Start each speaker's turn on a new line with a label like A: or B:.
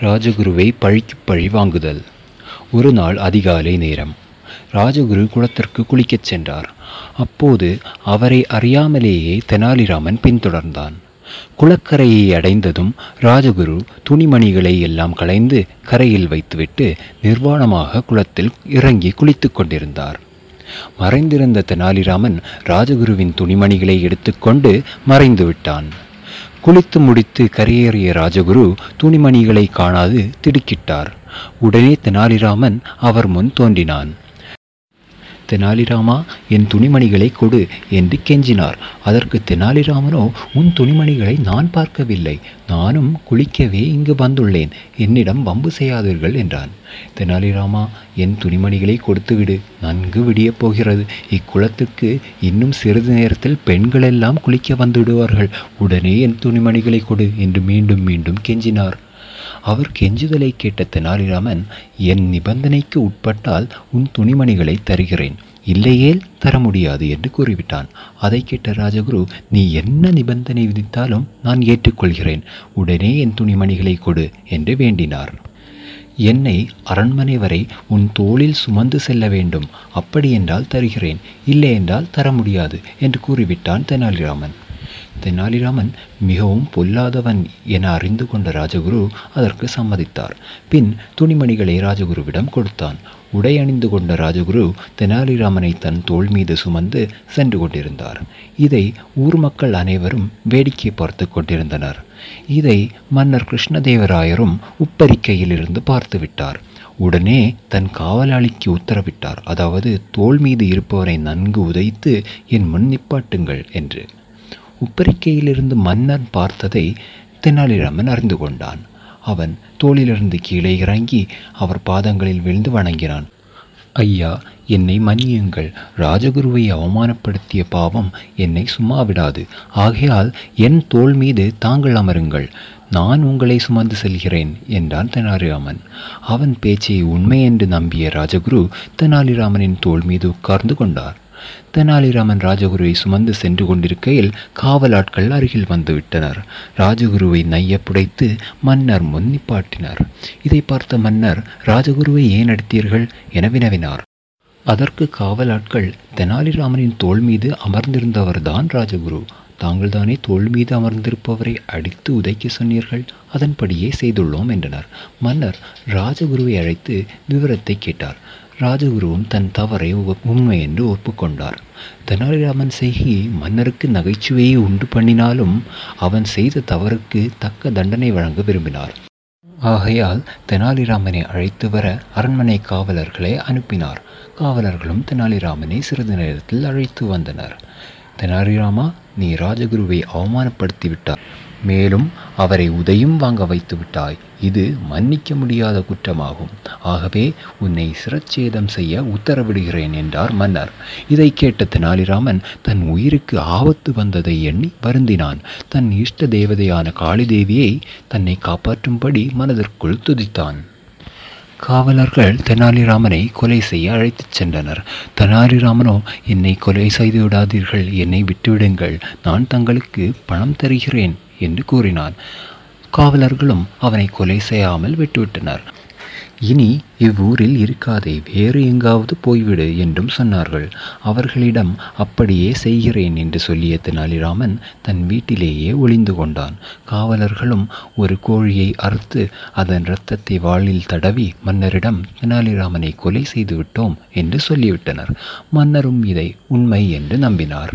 A: ராஜகுருவை பழிக்கு பழி வாங்குதல். ஒரு நாள் அதிகாலை நேரம். ராஜகுரு குளத்திற்கு குளிக்கச் சென்றார். அப்போது அவரை அறியாமலேயே தெனாலிராமன் பின்தொடர்ந்தான். குளக்கரையை அடைந்ததும் ராஜகுரு துணிமணிகளை எல்லாம் களைந்து கரையில் வைத்துவிட்டு நிர்வாணமாக குளத்தில் இறங்கி குளித்துக் கொண்டிருந்தார். மறைந்திருந்த தெனாலிராமன் ராஜகுருவின் துணிமணிகளை எடுத்துக்கொண்டு மறைந்து விட்டான் குளித்து முடித்து கரையேறிய ராஜகுரு துணிமணிகளை காணாது திடுக்கிட்டார். உடனே தெனாலிராமன் அவர் முன் தோன்றினான். தெனாலிராமா என் துணிமணிகளை கொடு என்று கெஞ்சினார். அதற்கு தெனாலிராமனோ உன் துணிமணிகளை நான் பார்க்கவில்லை. நானும் குளிக்கவே இங்கு வந்துள்ளேன். என்னிடம் வம்பு செய்யாதீர்கள் என்றான். தெனாலிராமா என் துணிமணிகளை கொடுத்துவிடு. நன்கு விடியப் போகிறது. இக்குளத்துக்கு இன்னும் சிறிது நேரத்தில் பெண்களெல்லாம் குளிக்க வந்துவிடுவார்கள். உடனே என் துணிமணிகளை கொடு என்று மீண்டும் மீண்டும் கெஞ்சினார். அவர் கெஞ்சுதலை கேட்ட தெனாலிராமன் என் நிபந்தனைக்கு உட்பட்டால் உன் துணிமணிகளை தருகிறேன். இல்லையேல் தர முடியாது என்று கூறிவிட்டான். அதை கேட்ட ராஜகுரு நீ என்ன நிபந்தனை விதித்தாலும் நான் ஏற்றுக்கொள்கிறேன். உடனே என் துணிமணிகளை கொடு என்று வேண்டினார். என்னை அரண்மனை வரை உன் தோளில் சுமந்து செல்ல வேண்டும். அப்படியென்றால் தருகிறேன். இல்லையென்றால் தர முடியாது என்று கூறிவிட்டான் தெனாலிராமன். தெனாலிராமன் மிகவும் பொல்லாதவன் என அறிந்து கொண்ட ராஜகுரு அதற்கு சம்மதித்தார். பின் துணிமணிகளை ராஜகுருவிடம் கொடுத்தான். உடை அணிந்து கொண்ட ராஜகுரு தெனாலிராமனை தன் தோள் மீது சுமந்து சென்று கொண்டிருந்தார். இதை ஊர் மக்கள் அனைவரும் வேடிக்கை பார்த்து கொண்டிருந்தனர். இதை மன்னர் கிருஷ்ணதேவராயரும் உப்பரிக்கையிலிருந்து பார்த்து விட்டார். உடனே தன் காவலாளிக்கு உத்தரவிட்டார். அதாவது தோள் மீது இருப்பவரை நன்கு உதைத்து என் முன் நிப்பாட்டுங்கள் என்று. உப்பரிக்கையிலிருந்து மன்னன் பார்த்ததை தெனாலிராமன் அறிந்து கொண்டான். அவன் தோளிலிருந்து கீழே இறங்கி அவர் பாதங்களில் விழுந்து வணங்கினான். ஐயா என்னை மன்னியுங்கள். ராஜகுருவை அவமானப்படுத்திய பாவம் என்னை சும்மா விடாது. ஆகையால் என் தோள் மீது தாங்கள் அமருங்கள். நான் உங்களை சுமந்து செல்கிறேன் என்றான் தெனாலிராமன். அவன் பேச்சை உண்மை என்று நம்பிய ராஜகுரு தெனாலிராமனின் தோள் மீது உட்கார்ந்து கொண்டார். தெனாலிராமன் ராஜகுருவை சுமந்து சென்று கொண்டிருக்கையில் காவலாட்கள் அருகில் வந்துவிட்டனர். ராஜகுருவை நைய புடைத்து மன்னர் முன்னிப்பாட்டினார். இதை பார்த்த மன்னர் ராஜகுருவை ஏன் அடித்தீர்கள்? என வினவினார். அதற்கு காவலாட்கள் தெனாலிராமனின் தோள் மீது அமர்ந்திருந்தவர்தான் ராஜகுரு. தாங்கள்தானே தோள் மீது அமர்ந்திருப்பவரை அடித்து உதைக்க சொன்னீர்கள்? அதன்படியே செய்துள்ளோம் என்றனர். மன்னர் ராஜகுருவை அழைத்து விவரத்தை கேட்டார். ராஜகுருவும் தன் தவறை உண்மை என்று ஒப்புக்கொண்டார். தெனாலிராமன் செய்கி மன்னருக்கு நகைச்சுவையை உண்டு பண்ணினாலும் அவன் செய்த தவறுக்கு தக்க தண்டனை வழங்க விரும்பினார். ஆகையால் தெனாலிராமனை அழைத்து வர அரண்மனை காவலர்களை அனுப்பினார். காவலர்களும் தெனாலிராமனை சிறிது நேரத்தில் அழைத்து வந்தனர். தெனாலிராமா நீ ராஜகுருவை அவமானப்படுத்திவிட்டார் மேலும் அவரை உதையும் வாங்க வைத்து விட்டாய் இது மன்னிக்க முடியாத குற்றமாகும். ஆகவே உன்னை சிரச்சேதம் செய்ய உத்தரவிடுகிறேன் என்றார் மன்னர். இதை கேட்ட தெனாலிராமன் தன் உயிருக்கு ஆபத்து வந்ததை எண்ணி வருந்தினான். தன் இஷ்ட தேவதையான காளிதேவியை தன்னை காப்பாற்றும்படி மனதிற்குள் துதித்தான். காவலர்கள் தெனாலிராமனை கொலை செய்ய அழைத்துச் சென்றனர். தெனாலிராமனோ என்னை கொலை செய்து விடாதீர்கள் என்னை விட்டுவிடுங்கள். நான் தங்களுக்கு பணம் தருகிறேன் என்று கூறினான். காவலர்களும் அவனை கொலை செய்யாமல் விட்டுவிட்டனர். இனி இவ்வூரில் இருக்காதே வேறு எங்காவது போய்விடு என்றும் சொன்னார்கள். அவர்களிடம் அப்படியே செய்கிறேன் என்று சொல்லிய தெனாலிராமன் தன் வீட்டிலேயே ஒளிந்து கொண்டான். காவலர்களும் ஒரு கோழியை அறுத்து அதன் இரத்தத்தை வாளில் தடவி மன்னரிடம் தெனாலிராமனை கொலை செய்துவிட்டோம் என்று சொல்லிவிட்டனர். மன்னரும் இதை உண்மை என்று நம்பினார்.